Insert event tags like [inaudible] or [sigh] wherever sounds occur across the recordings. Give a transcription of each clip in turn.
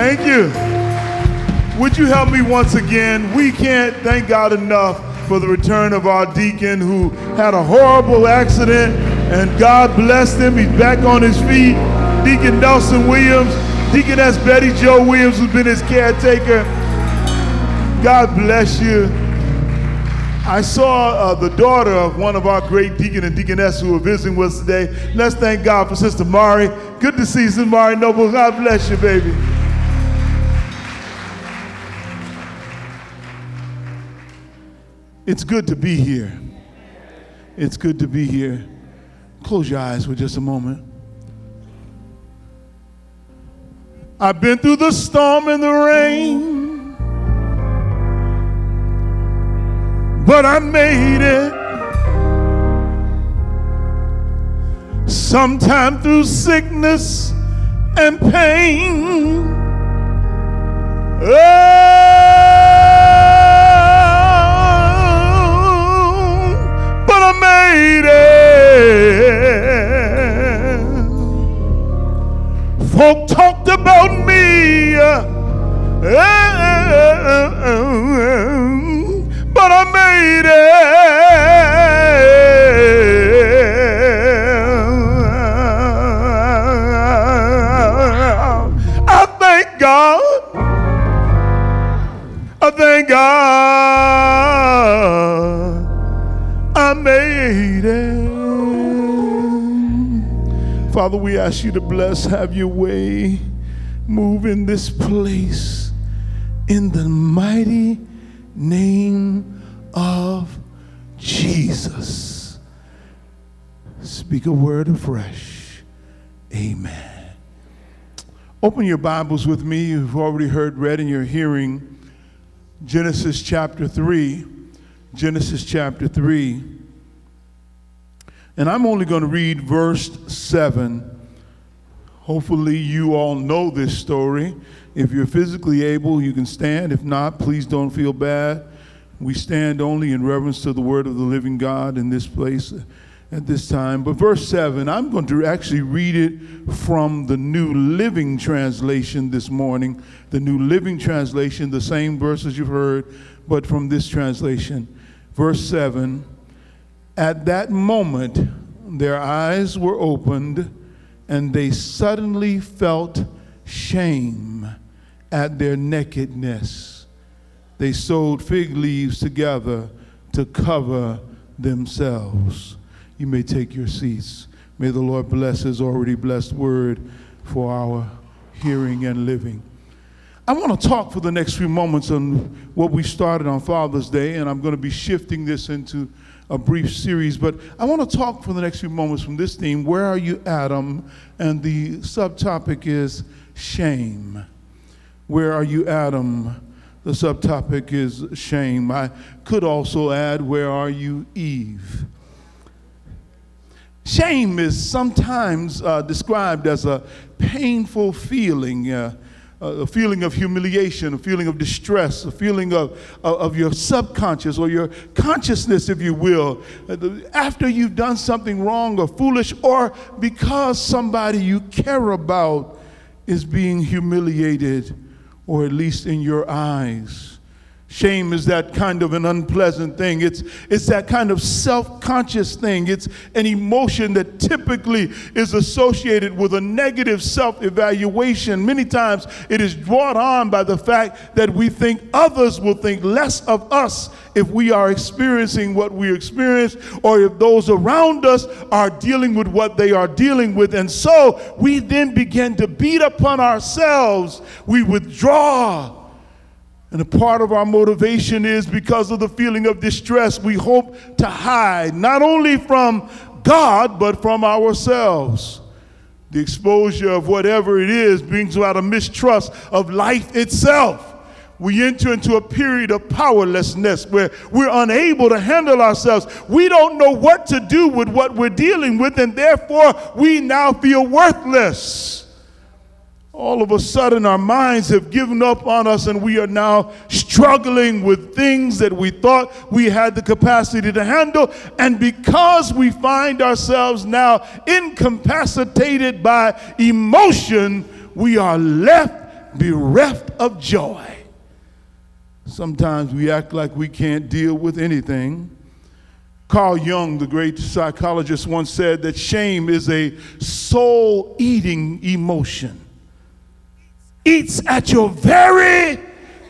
Thank you. Would you help me once again? We can't thank God enough for the return of our deacon who had a horrible accident and God blessed him. He's back on his feet. Deacon Nelson Williams, Deaconess Betty Joe Williams, who's been his caretaker. God bless you. I saw uh, the daughter of one of our great deacon and deaconess who were visiting with us today. Let's thank God for Sister Mari. Good to see you, Sister Mari Noble. God bless you, baby. It's good to be here. It's good to be here. Close your eyes for just a moment. I've been through the storm and the rain, but I made it. Sometime through sickness and pain. Oh, it. Folk talked about me, uh, uh, uh, but I made it. Father, we ask you to bless, have your way, move in this place in the mighty name of Jesus. Speak a word afresh. Amen. Open your Bibles with me. You've already heard read in your hearing Genesis chapter 3. Genesis chapter 3. And I'm only going to read verse 7. Hopefully, you all know this story. If you're physically able, you can stand. If not, please don't feel bad. We stand only in reverence to the word of the living God in this place at this time. But verse 7, I'm going to actually read it from the New Living Translation this morning. The New Living Translation, the same verses you've heard, but from this translation. Verse 7 At that moment, their eyes were opened, and they suddenly felt shame at their nakedness. They sewed fig leaves together to cover themselves. You may take your seats. May the Lord bless his already blessed word for our hearing and living. I want to talk for the next few moments on what we started on Father's Day, and I'm going to be shifting this into a brief series, but I want to talk for the next few moments from this theme Where Are You, Adam? And the subtopic is shame. Where are you, Adam? The subtopic is shame. I could also add, Where are you, Eve? Shame is sometimes uh, described as a painful feeling, uh, a feeling of humiliation, a feeling of distress, a feeling of, of your subconscious or your consciousness, if you will, uh, after you've done something wrong or foolish, or because somebody you care about is being humiliated, or at least in your eyes. Shame is that kind of an unpleasant thing. It's, it's that kind of self conscious thing. It's an emotion that typically is associated with a negative self evaluation. Many times it is brought on by the fact that we think others will think less of us if we are experiencing what we experience or if those around us are dealing with what they are dealing with. And so we then begin to beat upon ourselves. We withdraw and a part of our motivation is because of the feeling of distress we hope to hide, not only from God, but from ourselves. The exposure of whatever it is brings about a mistrust of life itself. We enter into a period of powerlessness where we're unable to handle ourselves. We don't know what to do with what we're dealing with, and therefore we now feel worthless all of a sudden our minds have given up on us and we are now struggling with things that we thought we had the capacity to handle. And because we find ourselves now incapacitated by emotion, we are left bereft of joy. Sometimes we act like we can't deal with anything. Carl Jung, the great psychologist, once said that shame is a soul eating emotion, eats at your very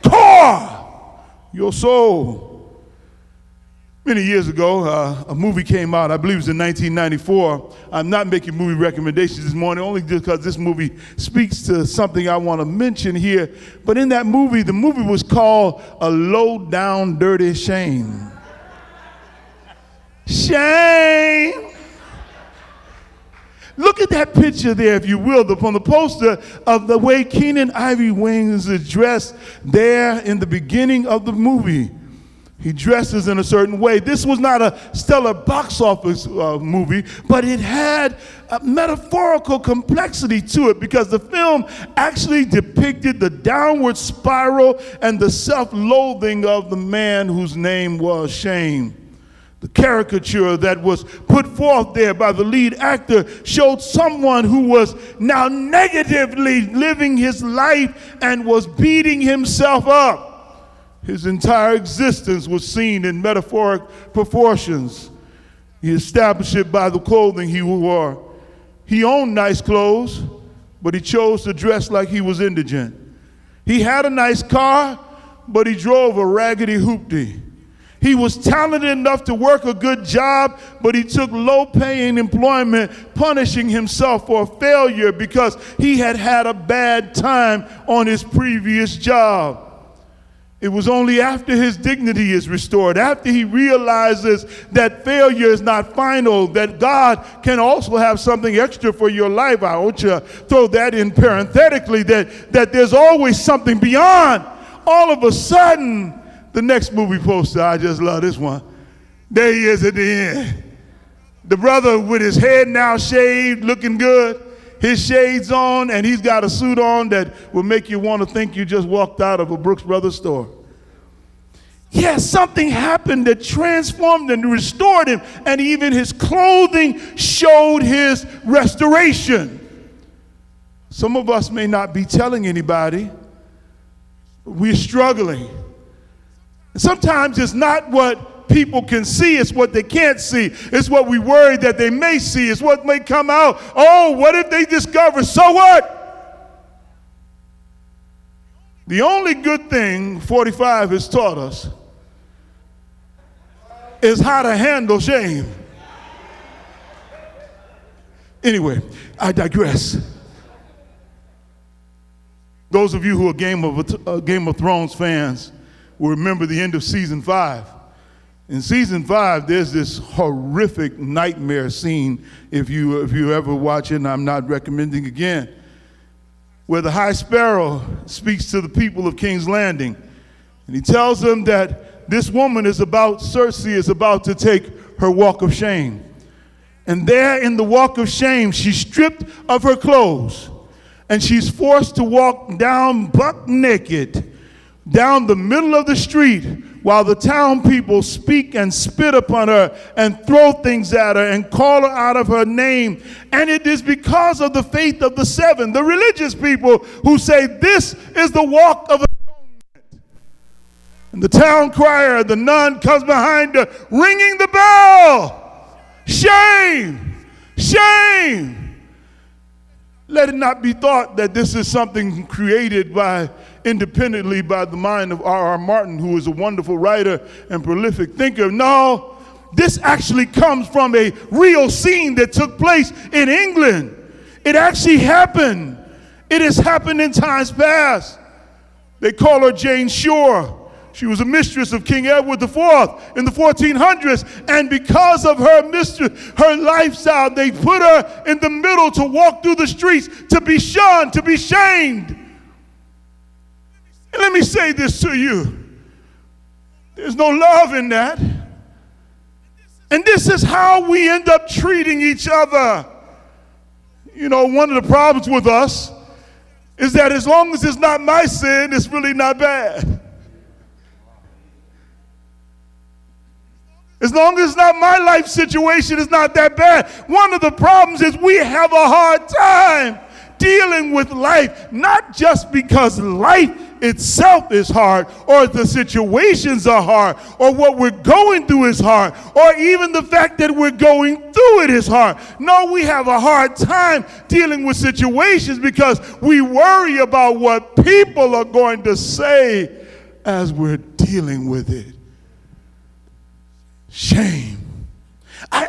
core, your soul. Many years ago, uh, a movie came out, I believe it was in 1994. I'm not making movie recommendations this morning only because this movie speaks to something I want to mention here. But in that movie, the movie was called A Low Down Dirty Shame. Shame. Look at that picture there, if you will, from the poster of the way Keenen Ivory Wayans is dressed there in the beginning of the movie. He dresses in a certain way. This was not a stellar box office uh, movie, but it had a metaphorical complexity to it because the film actually depicted the downward spiral and the self loathing of the man whose name was Shame. The caricature that was put forth there by the lead actor showed someone who was now negatively living his life and was beating himself up. His entire existence was seen in metaphoric proportions. He established it by the clothing he wore. He owned nice clothes, but he chose to dress like he was indigent. He had a nice car, but he drove a raggedy hoopty. He was talented enough to work a good job, but he took low paying employment, punishing himself for failure because he had had a bad time on his previous job. It was only after his dignity is restored, after he realizes that failure is not final, that God can also have something extra for your life. I want you to throw that in parenthetically that, that there's always something beyond. All of a sudden, the next movie poster, I just love this one. There he is at the end. The brother with his head now shaved, looking good, his shades on, and he's got a suit on that will make you want to think you just walked out of a Brooks Brothers store. Yes, something happened that transformed and restored him, and even his clothing showed his restoration. Some of us may not be telling anybody, we're struggling. Sometimes it's not what people can see, it's what they can't see. It's what we worry that they may see, it's what may come out. Oh, what if they discover? So what? The only good thing 45 has taught us is how to handle shame. Anyway, I digress. Those of you who are Game of, uh, Game of Thrones fans will remember the end of season five. In season five, there's this horrific nightmare scene. If you if you ever watch it, and I'm not recommending again, where the High Sparrow speaks to the people of King's Landing, and he tells them that this woman is about, Cersei is about to take her walk of shame. And there in the walk of shame, she's stripped of her clothes and she's forced to walk down buck naked down the middle of the street while the town people speak and spit upon her and throw things at her and call her out of her name. And it is because of the faith of the seven, the religious people, who say this is the walk of atonement. and the town crier, the nun, comes behind her, ringing the bell. Shame! Shame! Let it not be thought that this is something created by independently by the mind of R.R. Martin, who is a wonderful writer and prolific thinker. No, this actually comes from a real scene that took place in England. It actually happened. It has happened in times past. They call her Jane Shore. She was a mistress of King Edward IV in the 1400s, and because of her mistress, her lifestyle, they put her in the middle to walk through the streets, to be shunned, to be shamed. Let me say this to you there's no love in that. And this is how we end up treating each other. You know, one of the problems with us is that as long as it's not my sin, it's really not bad. As long as it's not my life situation, it's not that bad. One of the problems is we have a hard time dealing with life, not just because life itself is hard, or the situations are hard, or what we're going through is hard, or even the fact that we're going through it is hard. No, we have a hard time dealing with situations because we worry about what people are going to say as we're dealing with it. Shame. I,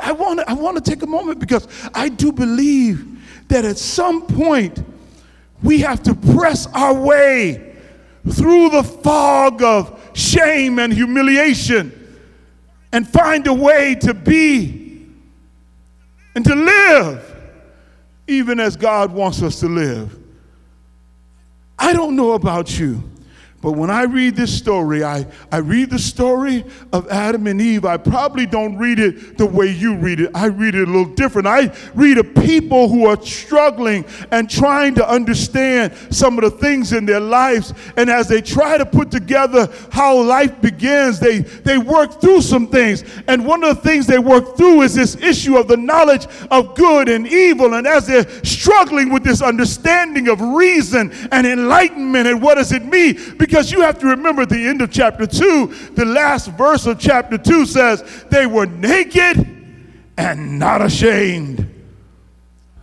I want to take a moment because I do believe that at some point we have to press our way through the fog of shame and humiliation and find a way to be and to live even as God wants us to live. I don't know about you. But when I read this story, I, I read the story of Adam and Eve. I probably don't read it the way you read it. I read it a little different. I read of people who are struggling and trying to understand some of the things in their lives. And as they try to put together how life begins, they, they work through some things. And one of the things they work through is this issue of the knowledge of good and evil. And as they're struggling with this understanding of reason and enlightenment and what does it mean? Because you have to remember the end of chapter 2, the last verse of chapter 2 says, They were naked and not ashamed.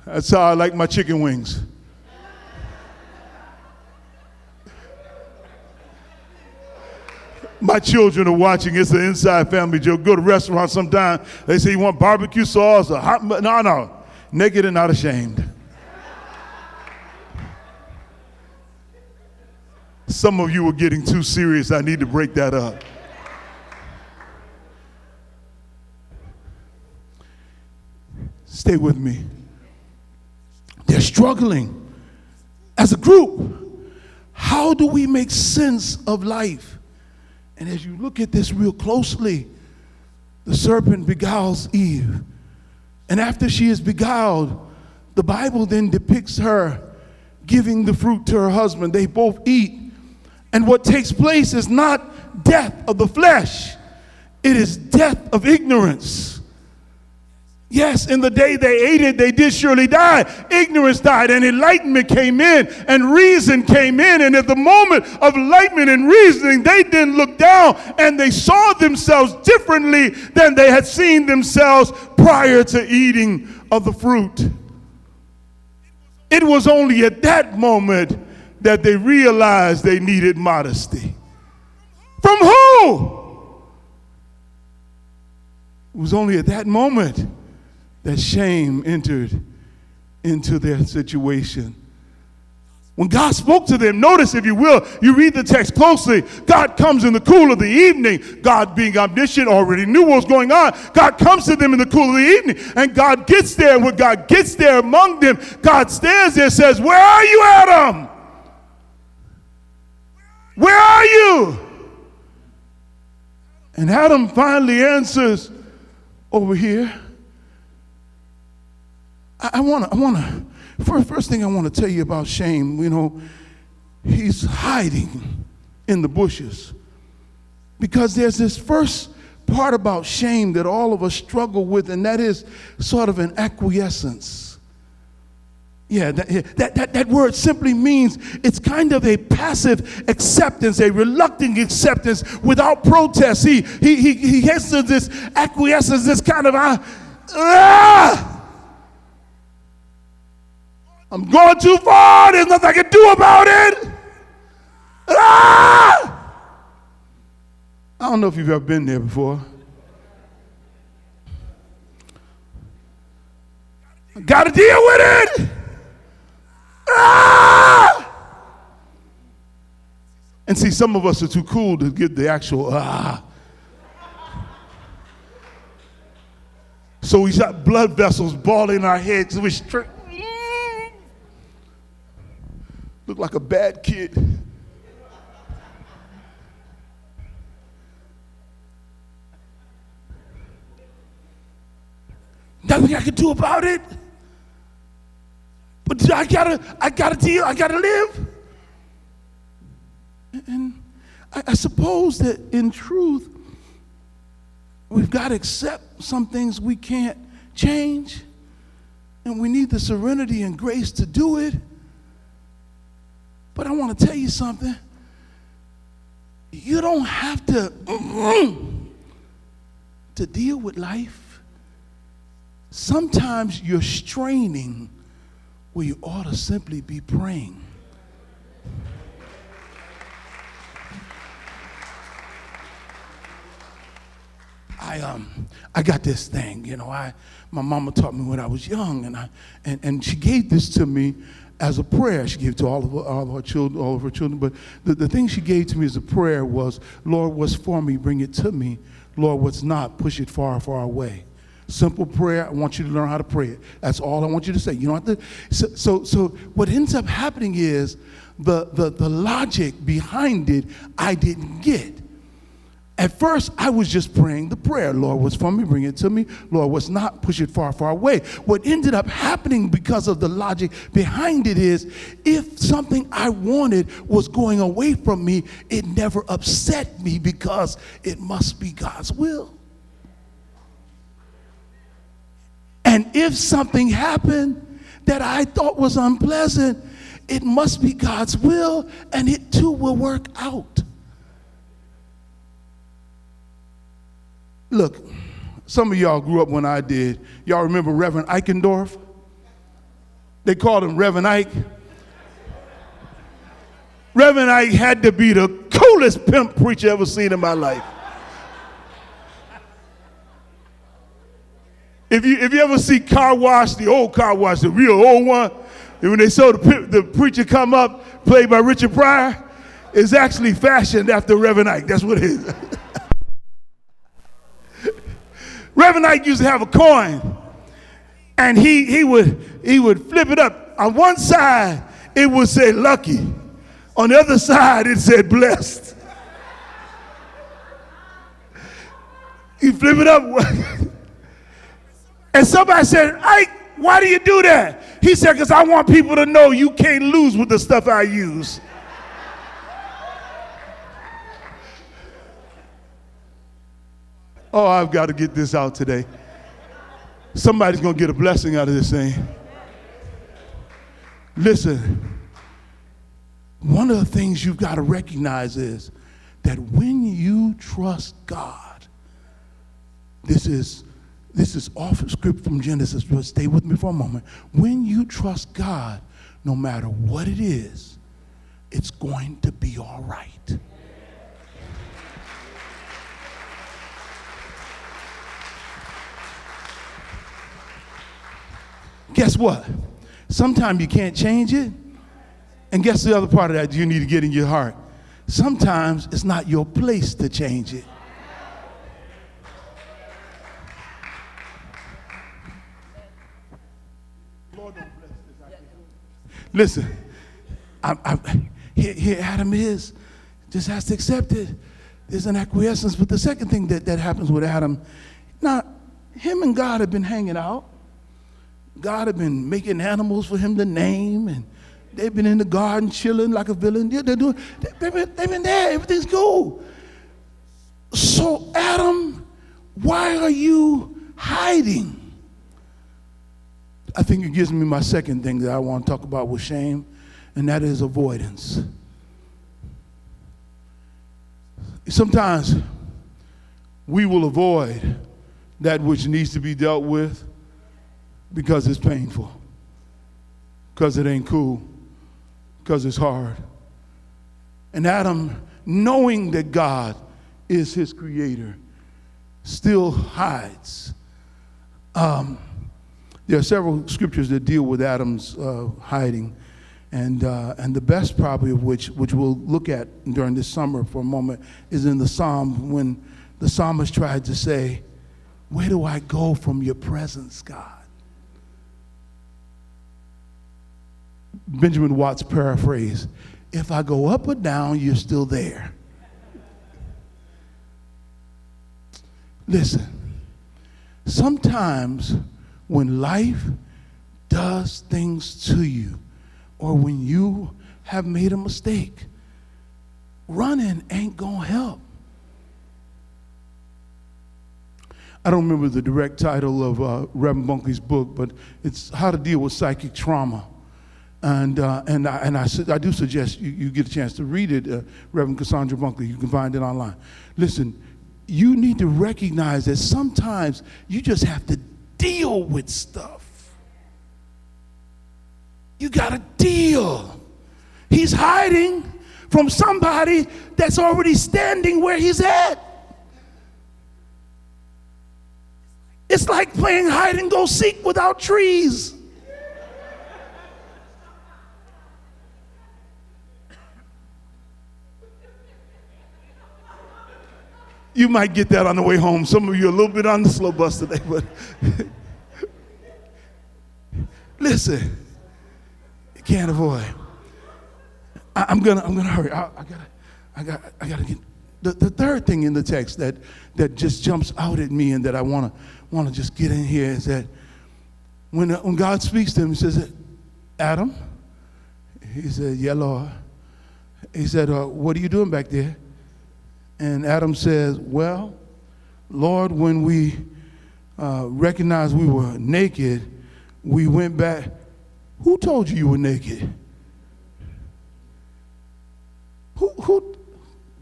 That's how I like my chicken wings. My children are watching. It's an inside family joke. Go to restaurants sometime. They say you want barbecue sauce or hot. No, no. Naked and not ashamed. Some of you are getting too serious. I need to break that up. Stay with me. They're struggling as a group. How do we make sense of life? And as you look at this real closely, the serpent beguiles Eve. And after she is beguiled, the Bible then depicts her giving the fruit to her husband. They both eat. And what takes place is not death of the flesh, it is death of ignorance. Yes, in the day they ate it, they did surely die. Ignorance died, and enlightenment came in, and reason came in. And at the moment of enlightenment and reasoning, they didn't look down and they saw themselves differently than they had seen themselves prior to eating of the fruit. It was only at that moment that they realized they needed modesty. From who? It was only at that moment that shame entered into their situation. When God spoke to them, notice if you will, you read the text closely. God comes in the cool of the evening. God, being omniscient, already knew what was going on. God comes to them in the cool of the evening, and God gets there. And when God gets there among them, God stands there and says, Where are you, Adam? Where are you? And Adam finally answers, Over here. I want to, I want to, first, first thing I want to tell you about shame, you know, he's hiding in the bushes. Because there's this first part about shame that all of us struggle with, and that is sort of an acquiescence. Yeah, that, that, that, that word simply means it's kind of a passive acceptance, a reluctant acceptance without protest. He, he, he, he has this acquiescence, this kind of, uh, ah, I'm going too far, there's nothing I can do about it. Ah! I don't know if you've ever been there before. Got to deal with it. And see, some of us are too cool to get the actual ah. So we got blood vessels balling in our heads. We stri- look like a bad kid. Nothing I can do about it. But I gotta, I gotta deal, I gotta live. And I, I suppose that in truth, we've got to accept some things we can't change. And we need the serenity and grace to do it. But I want to tell you something. You don't have to [clears throat] to deal with life. Sometimes you're straining where you ought to simply be praying. I um I got this thing, you know. I my mama taught me when I was young, and I and, and she gave this to me as a prayer. She gave to all of, her, all of her children, all of her children. But the, the thing she gave to me as a prayer was, Lord, what's for me, bring it to me. Lord, what's not, push it far, far away. Simple prayer. I want you to learn how to pray it. That's all I want you to say. You don't have to. So, so, so what ends up happening is the, the, the logic behind it I didn't get. At first, I was just praying the prayer. Lord, what's for me, bring it to me. Lord, what's not, push it far, far away. What ended up happening because of the logic behind it is if something I wanted was going away from me, it never upset me because it must be God's will. And if something happened that I thought was unpleasant, it must be God's will, and it too will work out. Look, some of y'all grew up when I did. Y'all remember Reverend Eikerenkoetter? They called him Reverend Ike. Reverend Ike had to be the coolest pimp preacher ever seen in my life. If you, if you ever see car wash, the old car wash, the real old one, and when they saw the, the preacher come up, played by Richard Pryor, it's actually fashioned after Reverend Ike. That's what it is. [laughs] Reverend Ike used to have a coin, and he, he, would, he would flip it up. On one side, it would say lucky. On the other side, it said blessed. [laughs] You flip it up. [laughs] and somebody said, Ike, why do you do that? He said, because I want people to know you can't lose with the stuff I use. Oh, I've got to get this out today. Somebody's going to get a blessing out of this thing. Listen, one of the things you've got to recognize is that when you trust God, this is this is off script from Genesis, but stay with me for a moment. When you trust God, no matter what it is, it's going to be all right. Guess what? Sometimes you can't change it. And guess the other part of that you need to get in your heart? Sometimes it's not your place to change it. Listen, I, I, here, here Adam is, just has to accept it. There's an acquiescence. But the second thing that, that happens with Adam, now, him and God have been hanging out. God had been making animals for him to name, and they've been in the garden chilling like a villain. Yeah, they're doing, they've been, they've been there, everything's cool. So, Adam, why are you hiding? I think it gives me my second thing that I want to talk about with shame, and that is avoidance. Sometimes we will avoid that which needs to be dealt with because it's painful, because it ain't cool, because it's hard. And Adam, knowing that God is his creator, still hides. Um, there are several scriptures that deal with Adam's uh, hiding, and, uh, and the best, probably, of which, which we'll look at during this summer for a moment, is in the Psalm when the psalmist tried to say, Where do I go from your presence, God? Benjamin Watts paraphrase if I go up or down, you're still there. Listen, sometimes when life does things to you, or when you have made a mistake, running ain't gonna help. I don't remember the direct title of uh, Reverend Bunkley's book, but it's How to Deal with Psychic Trauma. And, uh, and, I, and I, I do suggest you, you get a chance to read it, uh, Reverend Cassandra Bunkley. You can find it online. Listen, you need to recognize that sometimes you just have to deal with stuff. You got to deal. He's hiding from somebody that's already standing where he's at. It's like playing hide and go seek without trees. You might get that on the way home. Some of you are a little bit on the slow bus today, but [laughs] listen, you can't avoid. I, am gonna, I'm gonna hurry. I, I, gotta, I got, I gotta get. The, the third thing in the text that that just jumps out at me and that I wanna wanna just get in here is that when when God speaks to him, He says, "Adam," He said, "Yeah, Lord." He said, uh, "What are you doing back there?" And Adam says, Well, Lord, when we uh, recognized we were naked, we went back. Who told you you were naked? Who, who,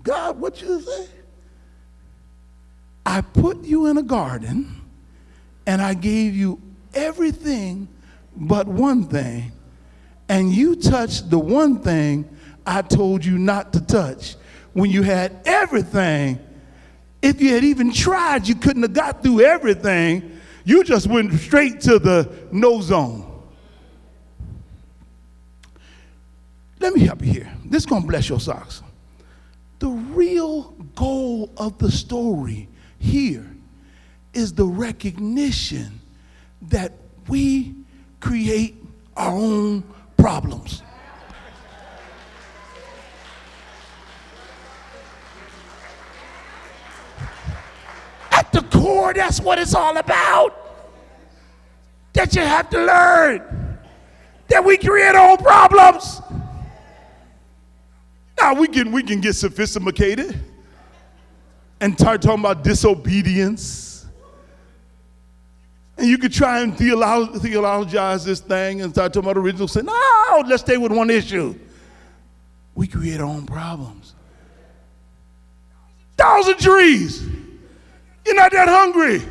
God, what you say? I put you in a garden and I gave you everything but one thing, and you touched the one thing I told you not to touch when you had everything. If you had even tried, you couldn't have got through everything. You just went straight to the no zone. Let me help you here. This is going to bless your socks. The real goal of the story here is the recognition that we create our own problems. The core, that's what it's all about. That you have to learn that we create our own problems. Now we can we can get sophisticated and start talking about disobedience. And you could try and theolo- theologize this thing and start talking about original sin. No, let's stay with one issue. We create our own problems. Thousand trees. You're not that hungry.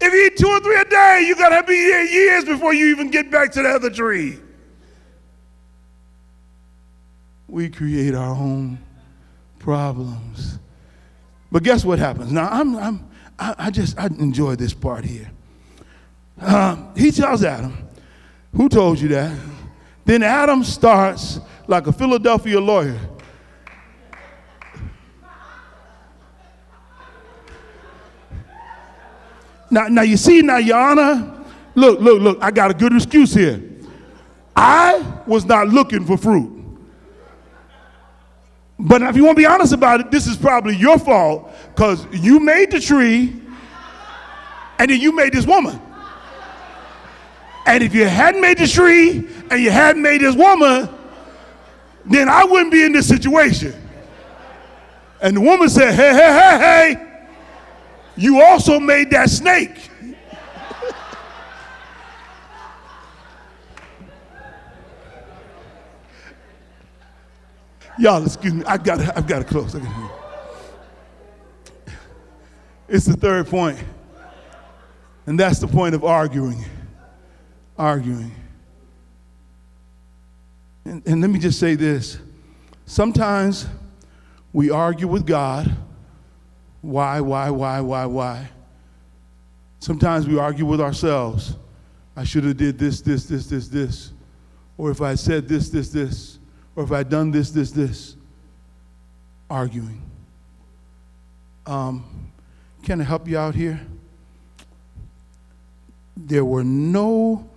If you eat two or three a day, you gotta be here years before you even get back to the other tree. We create our own problems. But guess what happens? Now I'm, I'm I, I just I enjoy this part here. Um, he tells Adam, "Who told you that?" Then Adam starts like a Philadelphia lawyer. Now, now you see, now, Your Honor, look, look, look, I got a good excuse here. I was not looking for fruit. But if you want to be honest about it, this is probably your fault because you made the tree and then you made this woman. And if you hadn't made the tree and you hadn't made this woman, then I wouldn't be in this situation. And the woman said, Hey, hey, hey, hey, you also made that snake. Y'all, excuse me. I got I've got to close. It's the third point. And that's the point of arguing. Arguing. And, and let me just say this. Sometimes we argue with God why, why, why, why, why? Sometimes we argue with ourselves. I should have did this, this, this, this, this. Or if I said this, this, this. Or if I done this, this, this. Arguing. Um, can I help you out here? There were no,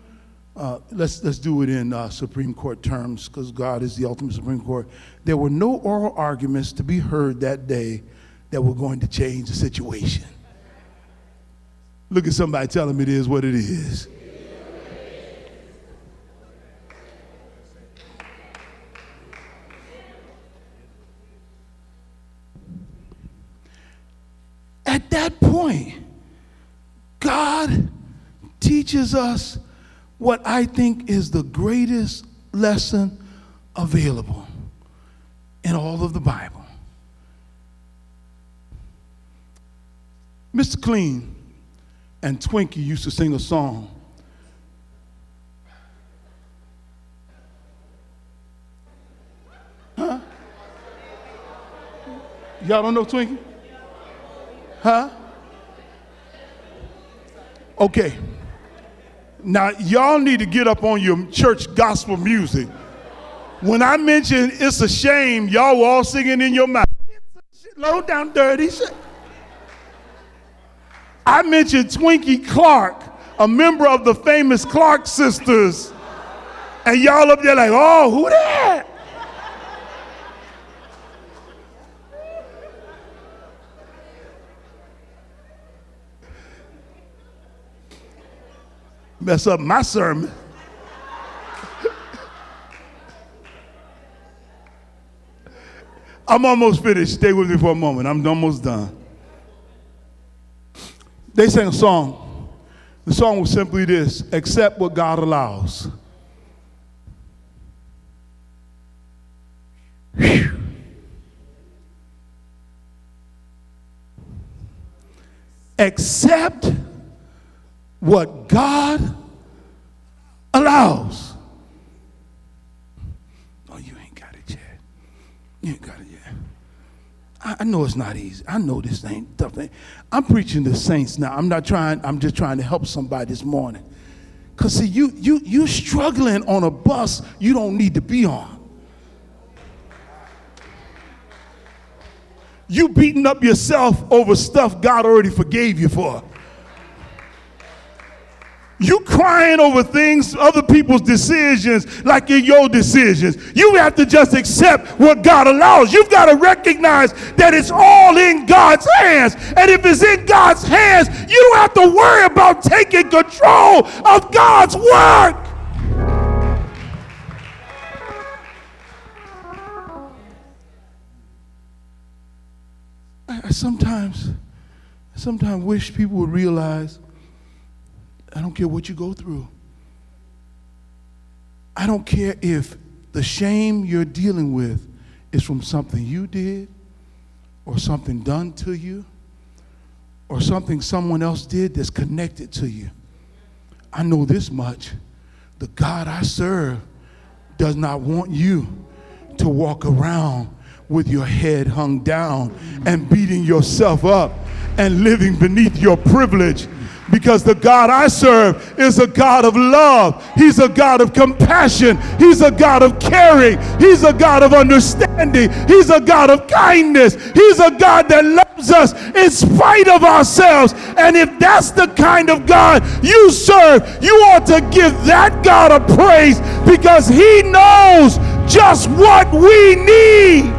uh, let's, let's do it in uh, Supreme Court terms because God is the ultimate Supreme Court. There were no oral arguments to be heard that day that we're going to change the situation. Look at somebody tell them it is what it is. At that point, God teaches us what I think is the greatest lesson available in all of the Bible. Mr. Clean and Twinkie used to sing a song. Huh? Y'all don't know Twinkie? Huh? Okay. Now, y'all need to get up on your church gospel music. When I mention it's a shame, y'all were all singing in your mouth. Low down dirty shit. I mentioned Twinkie Clark, a member of the famous Clark sisters. And y'all up there like, oh, who that? Mess up my sermon. I'm almost finished. Stay with me for a moment. I'm almost done. They sang a song. The song was simply this accept what God allows. Accept what God allows. Oh, you ain't got it yet. You ain't got it yet. I, know it's not easy. I know this ain't tough thing. I'm preaching to saints now. I'm not trying, I'm just trying to help somebody this morning. Because see, you you you struggling on a bus you don't need to be on. You beating up yourself over stuff God already forgave you for. You crying over things, other people's decisions, like in your decisions. You have to just accept what God allows. You've got to recognize that it's all in God's hands. And if it's in God's hands, you don't have to worry about taking control of God's work. I sometimes, sometimes wish people would realize I don't care what you go through. I don't care if the shame you're dealing with is from something you did or something done to you or something someone else did that's connected to you. I know this much. The God I serve does not want you to walk around with your head hung down and beating yourself up and living beneath your privilege because the God I serve is a God of love. He's a God of compassion. He's a God of caring. He's a God of understanding. He's a God of kindness. He's a God that loves us in spite of ourselves. And if that's the kind of God you serve, you ought to give that God a praise because He knows just what we need.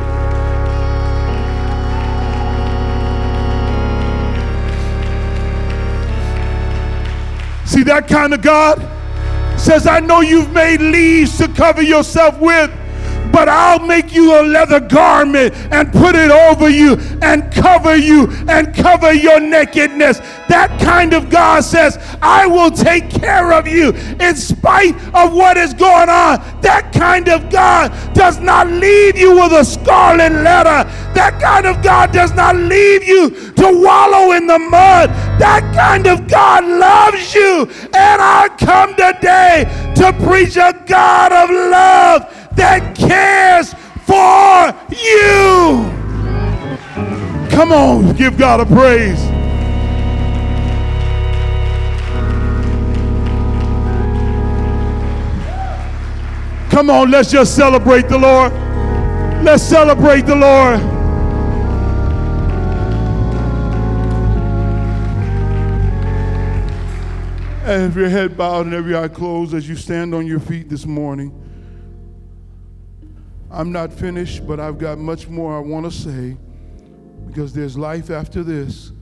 See that kind of God says, I know you've made leaves to cover yourself with but I'll make you a leather garment and put it over you and cover you and cover your nakedness. That kind of God says, I will take care of you in spite of what is going on. That kind of God does not leave you with a scarlet letter. That kind of God does not leave you to wallow in the mud. That kind of God loves you. And I come today to preach a God of love that cares for you. Come on, give God a praise. Come on, let's just celebrate the Lord. Let's celebrate the Lord. And if your head bowed and every eye closed as you stand on your feet this morning, I'm not finished, but I've got much more I want to say because there's life after this.